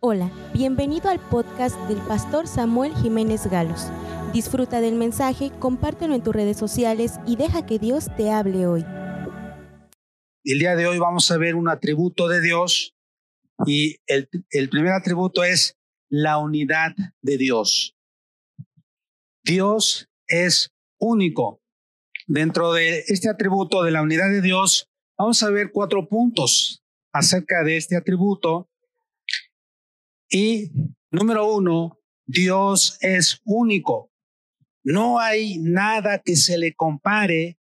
Hola, bienvenido al podcast del pastor Samuel Jiménez Galos. Disfruta del mensaje, compártelo en tus redes sociales y deja que Dios te hable hoy. El día de hoy vamos a ver un atributo de Dios y el, el primer atributo es la unidad de Dios. Dios es único. Dentro de este atributo de la unidad de Dios, vamos a ver cuatro puntos acerca de este atributo y número uno, Dios es único. No hay nada que se le compare.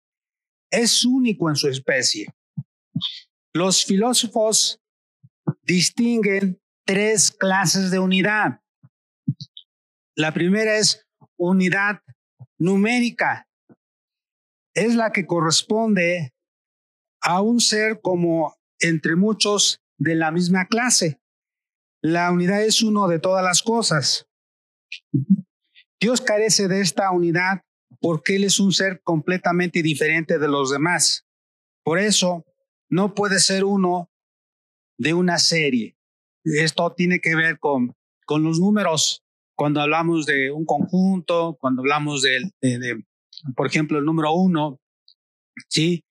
Es único en su especie. Los filósofos distinguen tres clases de unidad. La primera es unidad numérica. Es la que corresponde a un ser como entre muchos de la misma clase. La unidad es uno de todas las cosas. Dios carece de esta unidad porque Él es un ser completamente diferente de los demás. Por eso, no puede ser uno de una serie. Esto tiene que ver con, con los números. Cuando hablamos de un conjunto, cuando hablamos de, por ejemplo, el número uno, ¿sí?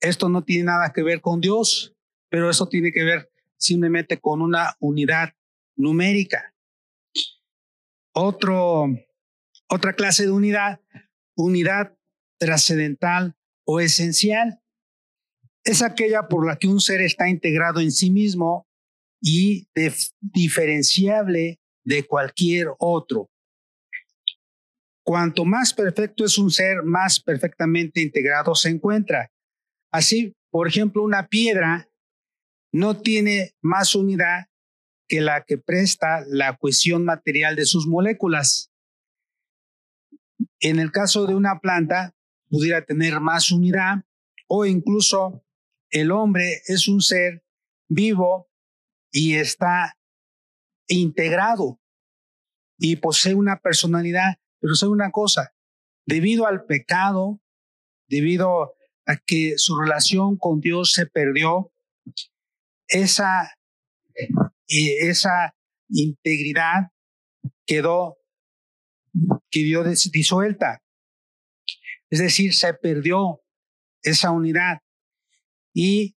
Esto no tiene nada que ver con Dios, pero eso tiene que ver simplemente con una unidad numérica. Otra clase de unidad, unidad trascendental o esencial, es aquella por la que un ser está integrado en sí mismo y diferenciable de cualquier otro. Cuanto más perfecto es un ser, más perfectamente integrado se encuentra. Así, por ejemplo, una piedra no tiene más unidad que la que presta la cohesión material de sus moléculas. En el caso de una planta, pudiera tener más unidad o incluso el hombre es un ser vivo y está integrado y posee una personalidad. Pero sabe una cosa, debido al pecado, debido a que su relación con Dios se perdió, esa y esa integridad quedó, quedó disuelta. Es decir, se perdió esa unidad. Y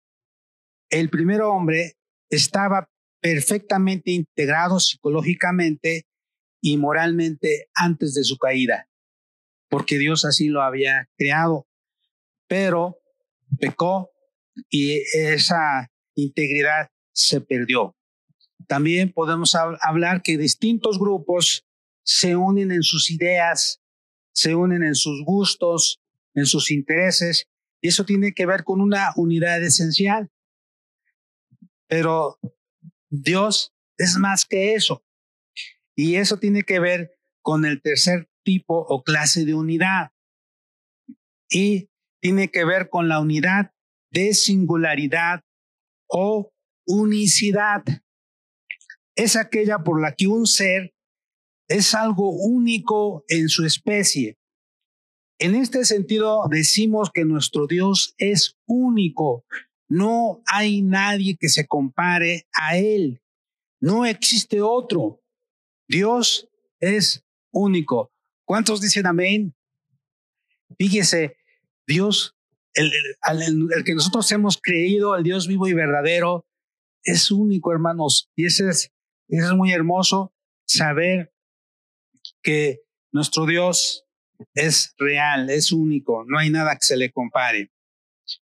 el primer hombre estaba perfectamente integrado psicológicamente y moralmente antes de su caída, porque Dios así lo había creado. Pero pecó y esa integridad se perdió. También podemos hablar que distintos grupos se unen en sus ideas, se unen en sus gustos, en sus intereses, y eso tiene que ver con una unidad esencial. Pero Dios es más que eso. Y eso tiene que ver con el tercer tipo o clase de unidad. Y tiene que ver con la unidad de singularidad o unicidad es aquella por la que un ser es algo único en su especie. En este sentido, decimos que nuestro Dios es único. No hay nadie que se compare a Él. No existe otro. Dios es único. ¿Cuántos dicen amén? Fíjese, Dios, el, el, que nosotros hemos creído, el Dios vivo y verdadero, es único, hermanos. Y ese es es muy hermoso saber que nuestro Dios es real, es único, no hay nada que se le compare.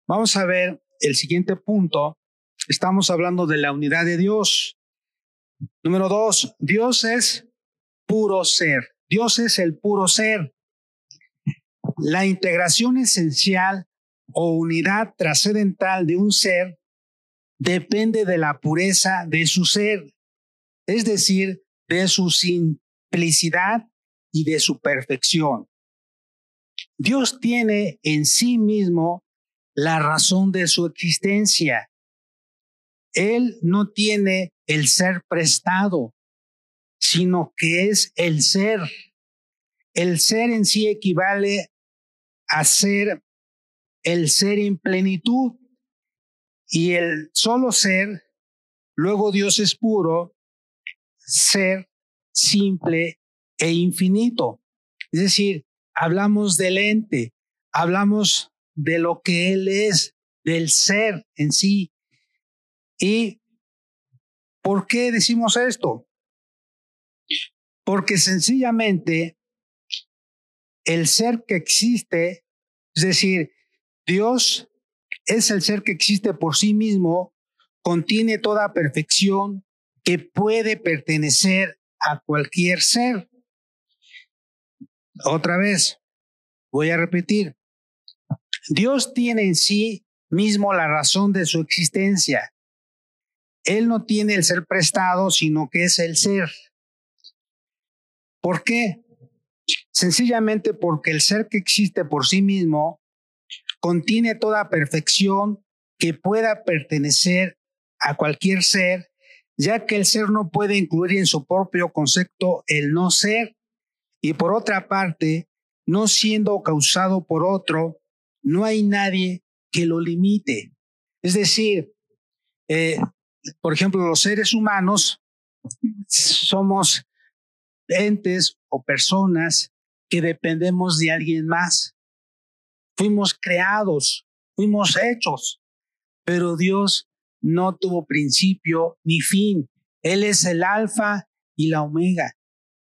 Vamos a ver el siguiente punto. Estamos hablando de la unidad de Dios. Número dos, Dios es puro ser. Dios es el puro ser. La integración esencial o unidad trascendental de un ser depende de la pureza de su ser es decir, de su simplicidad y de su perfección. Dios tiene en sí mismo la razón de su existencia. Él no tiene el ser prestado, sino que es el ser. El ser en sí equivale a ser el ser en plenitud y el solo ser, luego Dios es puro ser simple e infinito. Es decir, hablamos del ente, hablamos de lo que Él es, del ser en sí. ¿Y por qué decimos esto? Porque sencillamente el ser que existe, es decir, Dios es el ser que existe por sí mismo, contiene toda perfección que puede pertenecer a cualquier ser. Otra vez, voy a repetir, Dios tiene en sí mismo la razón de su existencia. Él no tiene el ser prestado, sino que es el ser. ¿Por qué? Sencillamente porque el ser que existe por sí mismo contiene toda perfección que pueda pertenecer a cualquier ser, ya que el ser no puede incluir en su propio concepto el no ser, y por otra parte, no siendo causado por otro, no hay nadie que lo limite. Es decir, eh, por ejemplo, los seres humanos somos entes o personas que dependemos de alguien más. Fuimos creados, fuimos hechos, pero Dios no tuvo principio ni fin. Él es el alfa y la omega.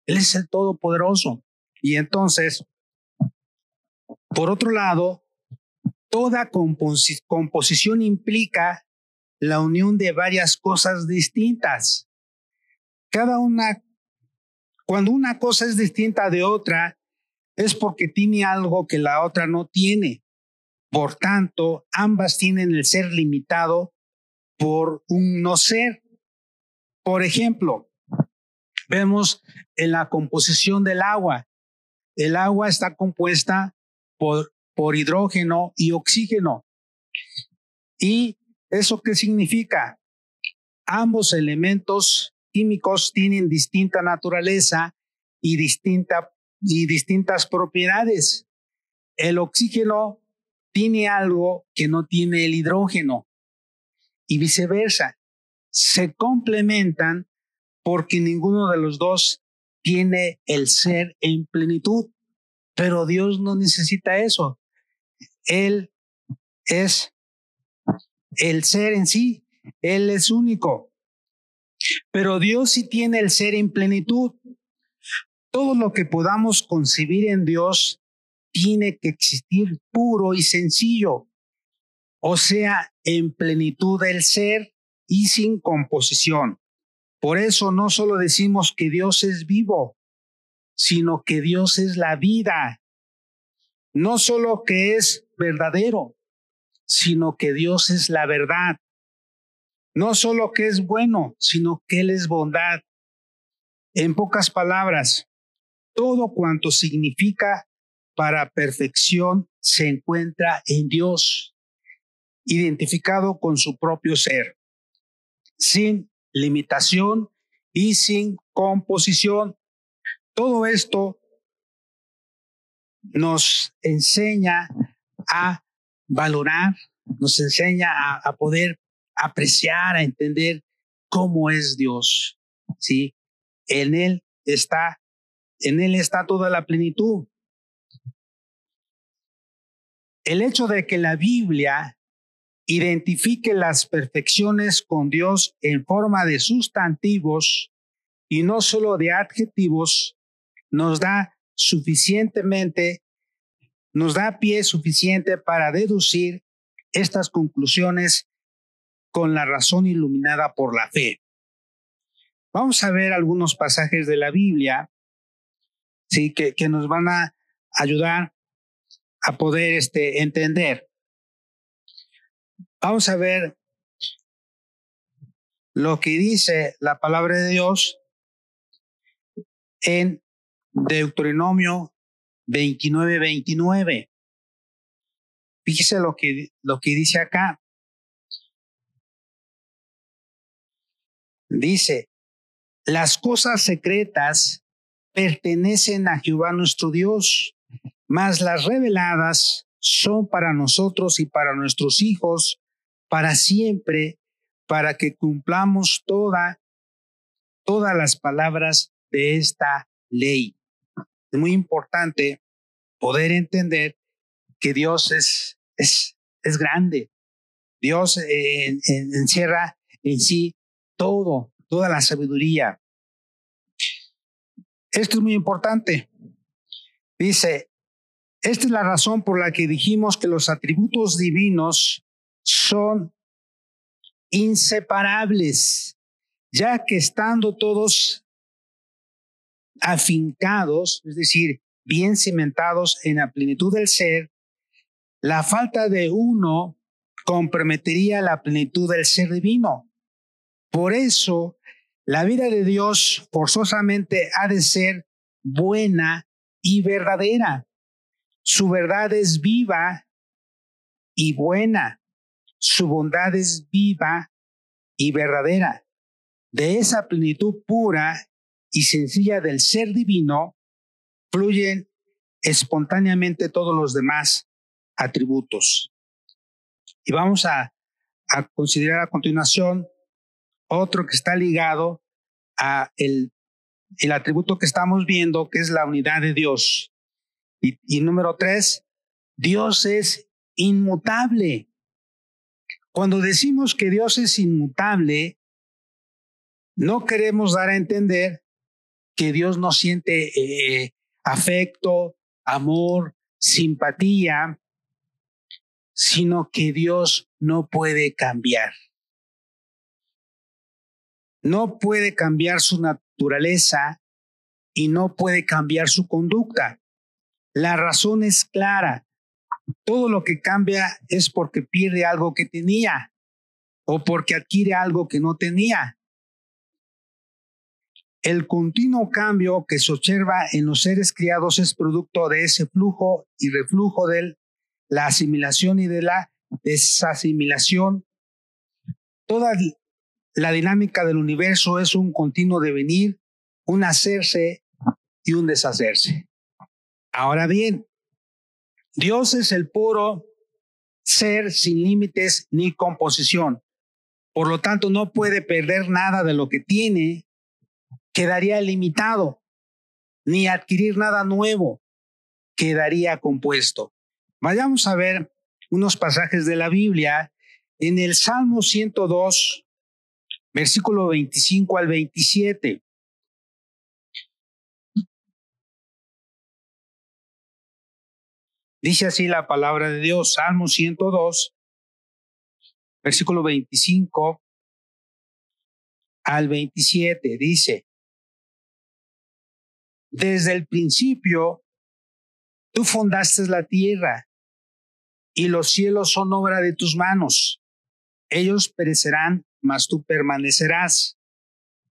Él es el todopoderoso. Y entonces, por otro lado, toda composición implica la unión de varias cosas distintas. Cada una, cuando una cosa es distinta de otra, es porque tiene algo que la otra no tiene. Por tanto, ambas tienen el ser limitado por un no ser. Por ejemplo, vemos en la composición del agua. El agua está compuesta por, por hidrógeno y oxígeno. ¿Y eso qué significa? Ambos elementos químicos tienen distinta naturaleza y distinta y distintas propiedades. El oxígeno tiene algo que no tiene el hidrógeno y viceversa. Se complementan porque ninguno de los dos tiene el ser en plenitud. Pero Dios no necesita eso. Él es el ser en sí. Él es único. Pero Dios sí tiene el ser en plenitud. Todo lo que podamos concebir en Dios tiene que existir puro y sencillo, o sea, en plenitud del ser y sin composición. Por eso no solo decimos que Dios es vivo, sino que Dios es la vida. No solo que es verdadero, sino que Dios es la verdad. No solo que es bueno, sino que Él es bondad. En pocas palabras, todo cuanto significa para perfección se encuentra en Dios, identificado con su propio ser, sin limitación y sin composición. Todo esto nos enseña a valorar, nos enseña a, poder apreciar, a entender cómo es Dios. ¿sí? En Él está en Él está toda la plenitud. El hecho de que la Biblia identifique las perfecciones con Dios en forma de sustantivos y no solo de adjetivos, nos da suficientemente, nos da pie suficiente para deducir estas conclusiones con la razón iluminada por la fe. Vamos a ver algunos pasajes de la Biblia ¿sí? que, nos van a ayudar a poder este, entender. Vamos a ver lo que dice la palabra de Dios en Deuteronomio 29, 29. Fíjese lo que, lo que dice acá. Dice, las cosas secretas pertenecen a Jehová nuestro Dios, mas las reveladas son para nosotros y para nuestros hijos para siempre, para que cumplamos toda todas las palabras de esta ley. Es muy importante poder entender que Dios es, es, es grande. Dios eh, encierra en sí todo, toda la sabiduría. Esto es muy importante. Dice, esta es la razón por la que dijimos que los atributos divinos son inseparables, ya que estando todos afincados, es decir, bien cimentados en la plenitud del ser, la falta de uno comprometería la plenitud del ser divino. Por eso, la vida de Dios forzosamente ha de ser buena y verdadera. Su verdad es viva y buena. Su bondad es viva y verdadera. De esa plenitud pura y sencilla del ser divino fluyen espontáneamente todos los demás atributos. Y vamos a, considerar a continuación otro que está ligado a el, el atributo que estamos viendo, que es la unidad de Dios. Y, número tres, Dios es inmutable. Cuando decimos que Dios es inmutable, no queremos dar a entender que Dios no siente eh, afecto, amor, simpatía, sino que Dios no puede cambiar. No puede cambiar su naturaleza y no puede cambiar su conducta. La razón es clara. Todo lo que cambia es porque pierde algo que tenía o porque adquiere algo que no tenía. El continuo cambio que se observa en los seres criados es producto de ese flujo y reflujo de la asimilación y de la desasimilación. Toda la dinámica del universo es un continuo devenir, un hacerse y un deshacerse. Ahora bien, Dios es el puro ser sin límites ni composición. Por lo tanto, no puede perder nada de lo que tiene quedaría limitado, ni adquirir nada nuevo quedaría compuesto. Vayamos a ver unos pasajes de la Biblia en el Salmo 102, versículo 25 al 27. Dice así la palabra de Dios, Salmo 102, versículo 25 al 27. Dice, desde el principio, tú fundaste la tierra y los cielos son obra de tus manos. Ellos perecerán, mas tú permanecerás.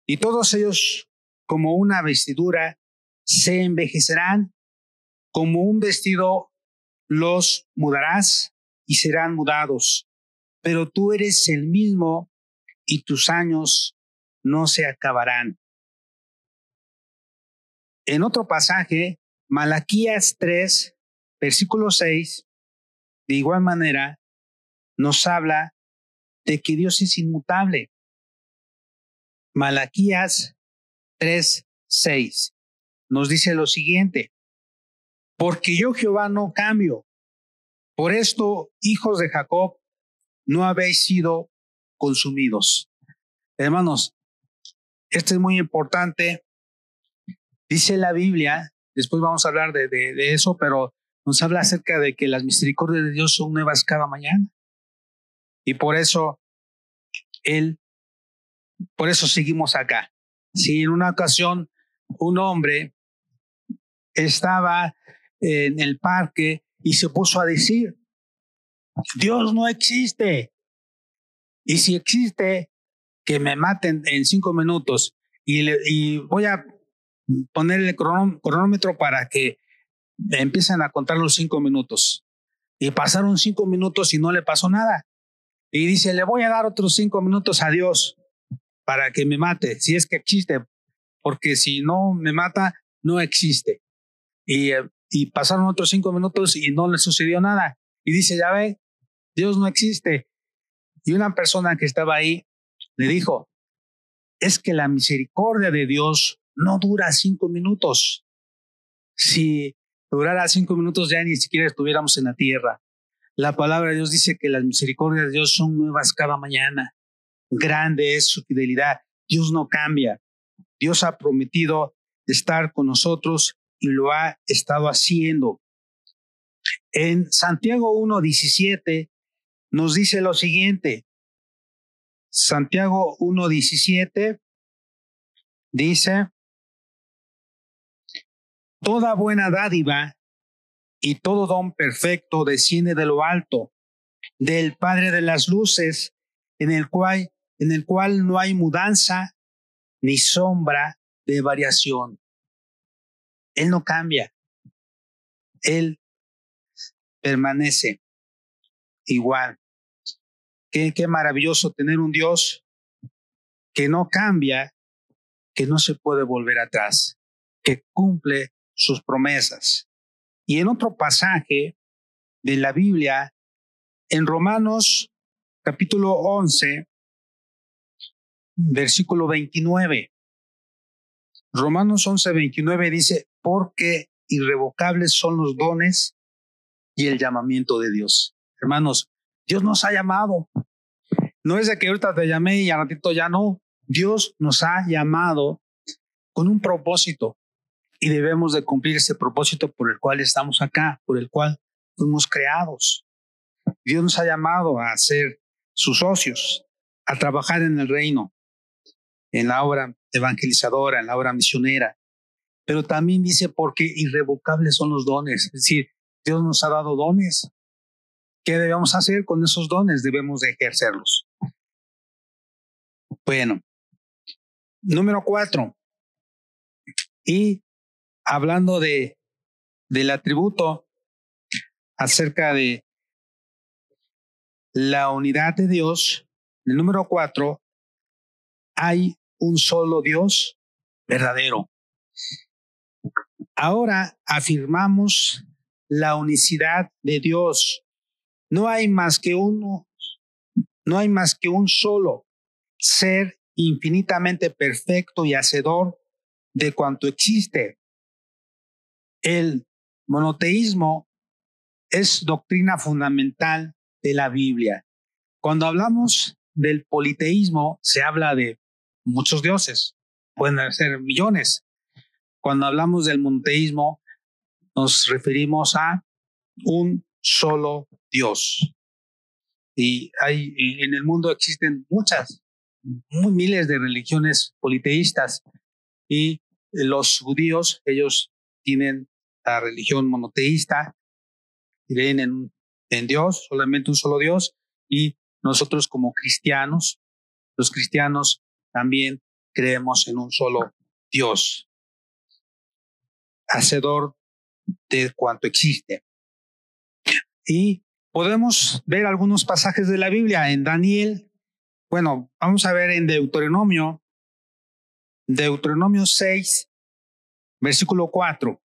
Y todos ellos, como una vestidura, se envejecerán. Como un vestido, los mudarás y serán mudados. Pero tú eres el mismo y tus años no se acabarán. En otro pasaje, Malaquías 3, versículo 6, de igual manera, nos habla de que Dios es inmutable. Malaquías 3, 6 nos dice lo siguiente, porque yo Jehová no cambio. Por esto, hijos de Jacob, no habéis sido consumidos. Hermanos, esto es muy importante Dice la Biblia, después vamos a hablar de, de, eso, pero nos habla acerca de que las misericordias de Dios son nuevas cada mañana. Y por eso Él, por eso seguimos acá. Si en una ocasión un hombre estaba en el parque y se puso a decir, Dios no existe. Y si existe, que me maten en cinco minutos. Y, y voy a poner el cronómetro para que empiecen a contar los cinco minutos. Y pasaron cinco minutos y no le pasó nada. Y dice, le voy a dar otros cinco minutos a Dios para que me mate, si es que existe, porque si no me mata, no existe. Y, eh, y pasaron otros cinco minutos y no le sucedió nada. Y dice, ya ve, Dios no existe. Y una persona que estaba ahí le dijo, es que la misericordia de Dios no dura cinco minutos. Si durara cinco minutos ya ni siquiera estuviéramos en la tierra. La palabra de Dios dice que las misericordias de Dios son nuevas cada mañana. Grande es su fidelidad. Dios no cambia. Dios ha prometido estar con nosotros y lo ha estado haciendo. En Santiago 1.17 nos dice lo siguiente. Santiago 1.17 dice, Toda buena dádiva y todo don perfecto desciende de lo alto, del Padre de las luces, en el cual, en el cual no hay mudanza ni sombra de variación. Él no cambia. Él permanece igual. Qué, qué maravilloso tener un Dios que no cambia, que no se puede volver atrás, que cumple sus promesas. Y en otro pasaje de la Biblia, en Romanos capítulo 11, versículo 29. Romanos 11, 29 dice, porque irrevocables son los dones y el llamamiento de Dios. Hermanos, Dios nos ha llamado. No es de que ahorita te llamé y a ratito ya no. Dios nos ha llamado con un propósito y debemos de cumplir ese propósito por el cual estamos acá, por el cual fuimos creados. Dios nos ha llamado a ser sus socios, a trabajar en el reino, en la obra evangelizadora, en la obra misionera. Pero también dice porque irrevocables son los dones, es decir, Dios nos ha dado dones. ¿Qué debemos hacer con esos dones? Debemos de ejercerlos. Bueno, número cuatro. Y hablando de, del atributo acerca de la unidad de Dios, el número cuatro, hay un solo Dios verdadero. Ahora afirmamos la unicidad de Dios. No hay más que uno, no hay más que un solo ser infinitamente perfecto y hacedor de cuanto existe. El monoteísmo es doctrina fundamental de la Biblia. Cuando hablamos del politeísmo, se habla de muchos dioses, pueden ser millones. Cuando hablamos del monoteísmo, nos referimos a un solo Dios. Y hay, en el mundo existen muchas, miles de religiones politeístas y los judíos, ellos tienen religión monoteísta, creen en, en Dios, solamente un solo Dios, y nosotros como cristianos, los cristianos también creemos en un solo Dios, hacedor de cuanto existe. Y podemos ver algunos pasajes de la Biblia en Daniel. Bueno, vamos a ver en Deuteronomio, Deuteronomio 6, Versículo 4.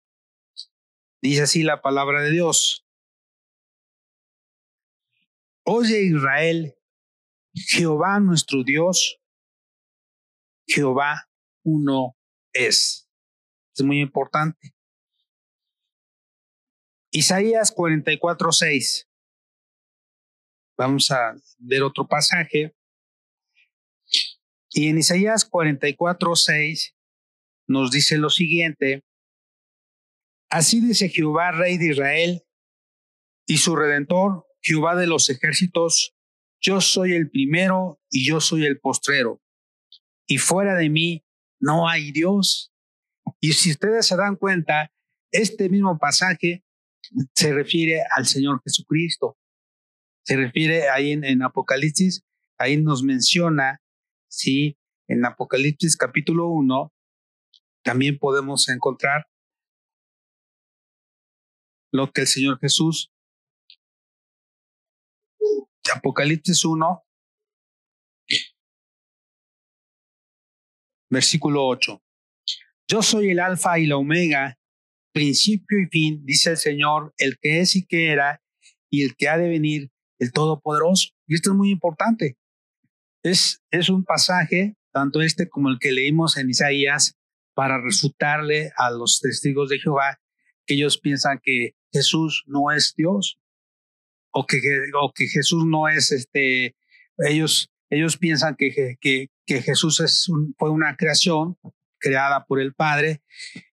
Dice así la palabra de Dios. Oye Israel, Jehová nuestro Dios, Jehová uno es. Es muy importante. Isaías 44, 6. Vamos a ver otro pasaje. Y en Isaías 44, 6 nos dice lo siguiente, así dice Jehová, rey de Israel, y su redentor, Jehová de los ejércitos, yo soy el primero y yo soy el postrero, y fuera de mí no hay Dios. Y si ustedes se dan cuenta, este mismo pasaje se refiere al Señor Jesucristo. Se refiere ahí en, Apocalipsis, ahí nos menciona, sí, en Apocalipsis capítulo 1, también podemos encontrar lo que el Señor Jesús, Apocalipsis 1, versículo 8. Yo soy el alfa y la omega, principio y fin, dice el Señor, el que es y que era, y el que ha de venir, el Todopoderoso. Y esto es muy importante. Es, es un pasaje tanto este como el que leímos en Isaías, para refutarle a los testigos de Jehová que ellos piensan que Jesús no es Dios o que, o que Jesús no es este, ellos, ellos piensan que, que, que Jesús es fue una creación creada por el Padre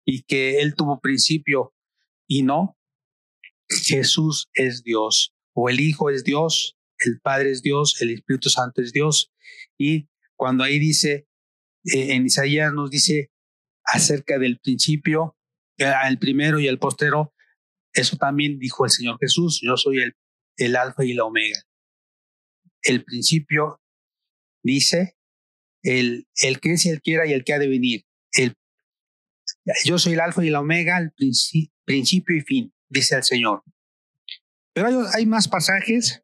y que Él tuvo principio y no. Jesús es Dios o el Hijo es Dios, el Padre es Dios, el Espíritu Santo es Dios. Y cuando ahí dice, eh, en Isaías nos dice acerca del principio, el primero y el postero, eso también dijo el Señor Jesús, yo soy el, el alfa y la omega. El principio dice el, el que es el quiera y el que ha de venir. El, yo soy el alfa y la omega, el principio y fin, dice el Señor. Pero hay, hay más pasajes.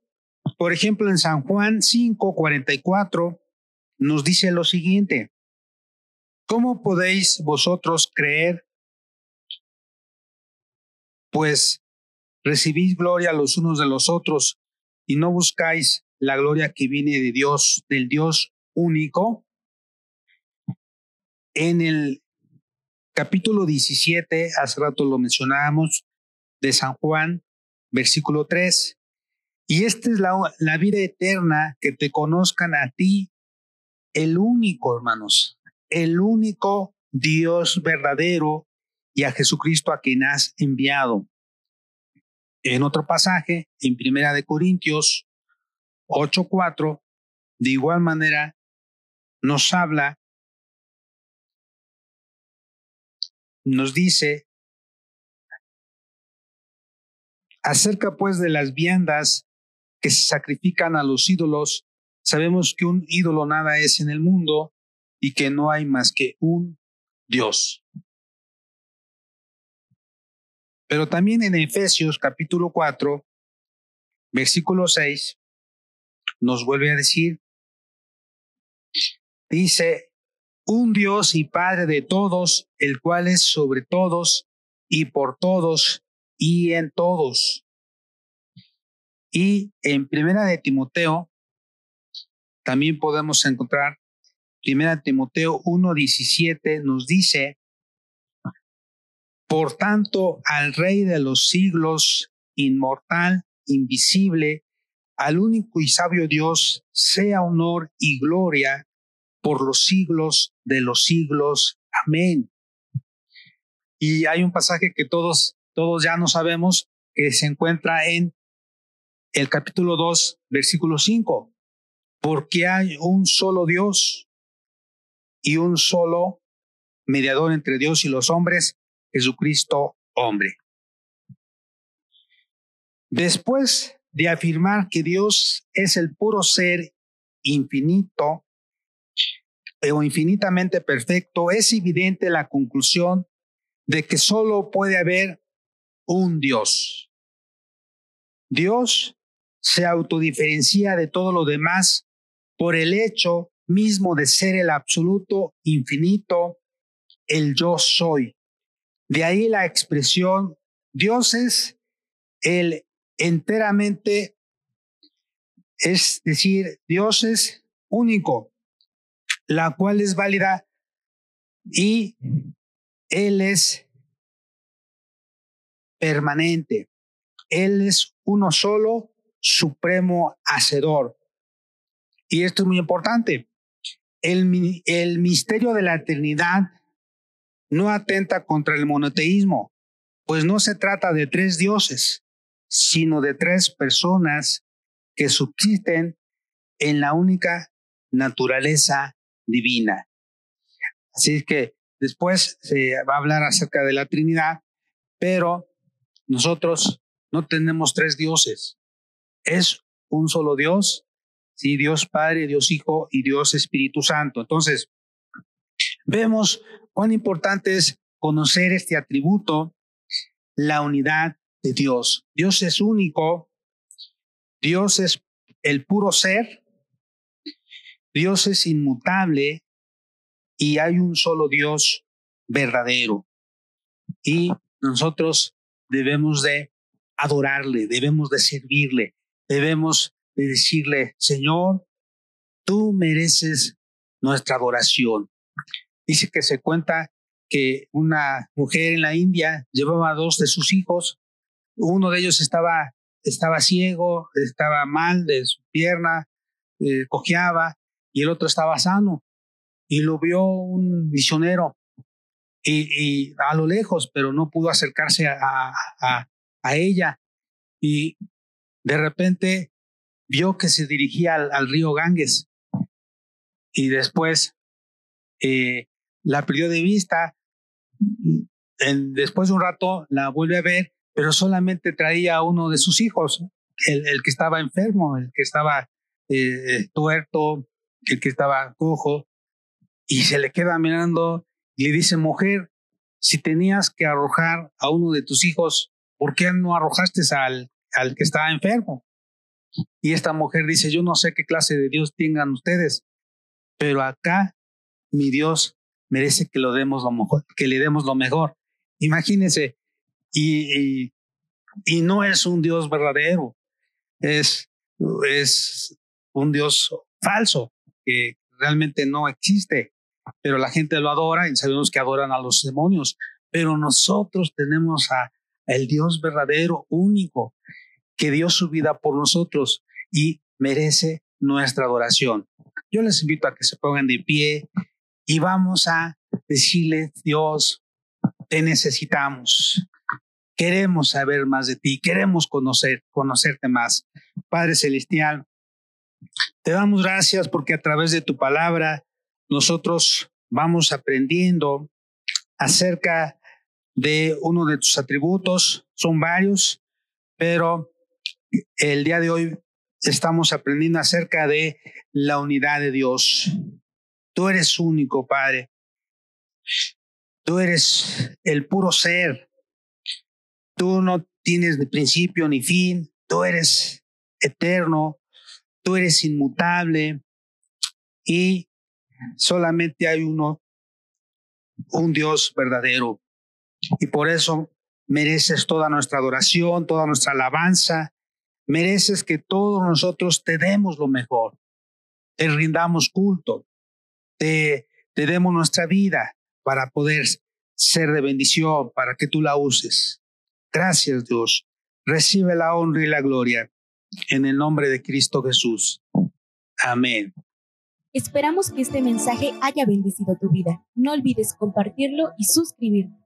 Por ejemplo, en San Juan 5, 44 nos dice lo siguiente. ¿Cómo podéis vosotros creer? Pues recibís gloria los unos de los otros y no buscáis la gloria que viene de Dios, del Dios único. En el capítulo 17, hace rato lo mencionábamos, de San Juan, versículo 3. Y esta es la, la vida eterna, que te conozcan a ti, el único, hermanos, el único Dios verdadero y a Jesucristo a quien has enviado. En otro pasaje, en Primera de Corintios 8:4, de igual manera nos habla, nos dice acerca pues de las viandas que se sacrifican a los ídolos, sabemos que un ídolo nada es en el mundo y que no hay más que un Dios. Pero también en Efesios capítulo 4, versículo 6, nos vuelve a decir, dice, un Dios y Padre de todos, el cual es sobre todos y por todos y en todos. Y en Primera de Timoteo también podemos encontrar Primera Timoteo 1:17 nos dice, por tanto, al Rey de los siglos, inmortal, invisible, al único y sabio Dios, sea honor y gloria por los siglos de los siglos. Amén. Y hay un pasaje que todos, todos ya no sabemos, que se encuentra en el capítulo 2, versículo 5. Porque hay un solo Dios y un solo mediador entre Dios y los hombres, Jesucristo hombre. Después de afirmar que Dios es el puro ser infinito o infinitamente perfecto, es evidente la conclusión de que solo puede haber un Dios. Dios se autodiferencia de todo lo demás por el hecho mismo de ser el absoluto infinito, el yo soy. De ahí la expresión Dios es el enteramente, es decir, Dios es único, la cual es válida y Él es permanente. Él es uno solo, supremo hacedor. Y esto es muy importante el, misterio de la eternidad no atenta contra el monoteísmo, pues no se trata de tres dioses, sino de tres personas que subsisten en la única naturaleza divina. Así es que después se va a hablar acerca de la Trinidad, pero nosotros no tenemos tres dioses. Es un solo Dios ¿sí? Dios Padre, Dios Hijo y Dios Espíritu Santo. Entonces, vemos cuán importante es conocer este atributo, la unidad de Dios. Dios es único, Dios es el puro ser, Dios es inmutable y hay un solo Dios verdadero. Y nosotros debemos de adorarle, debemos de servirle, debemos de decirle, Señor, tú mereces nuestra adoración. Dice que se cuenta que una mujer en la India llevaba a dos de sus hijos. Uno de ellos estaba, estaba ciego, estaba mal de su pierna, eh, cojeaba, y el otro estaba sano. Y lo vio un misionero y, a lo lejos, pero no pudo acercarse a, a, ella. Y de repente vio que se dirigía al, río Ganges. Y después eh, la perdió de vista. después de un rato la vuelve a ver, pero solamente traía a uno de sus hijos, el, el que estaba enfermo, el que estaba eh, tuerto, el que estaba cojo, y se le queda mirando y le dice, mujer, si tenías que arrojar a uno de tus hijos, ¿por qué no arrojaste al, al que estaba enfermo? Y esta mujer dice, yo no sé qué clase de Dios tengan ustedes, pero acá mi Dios merece que lo demos lo mejor, que le demos lo mejor. Imagínense, y, y, no es un Dios verdadero, es, es un Dios falso que realmente no existe, pero la gente lo adora y sabemos que adoran a los demonios, pero nosotros tenemos a el Dios verdadero, único, que dio su vida por nosotros y merece nuestra adoración. Yo les invito a que se pongan de pie y vamos a decirle, Dios, te necesitamos. Queremos saber más de ti, queremos conocer, conocerte más. Padre Celestial, te damos gracias porque a través de tu palabra nosotros vamos aprendiendo acerca de uno de tus atributos. Son varios, pero el día de hoy estamos aprendiendo acerca de la unidad de Dios. Tú eres único, Padre. Tú eres el puro ser. Tú no tienes ni principio ni fin. Tú eres eterno. Tú eres inmutable. Y solamente hay uno, un Dios verdadero. Y por eso mereces toda nuestra adoración, toda nuestra alabanza, mereces que todos nosotros te demos lo mejor, te rindamos culto, te, te demos nuestra vida para poder ser de bendición, para que tú la uses. Gracias Dios. Recibe la honra y la gloria en el nombre de Cristo Jesús. Amén. Esperamos que este mensaje haya bendecido tu vida. No olvides compartirlo y suscribirte.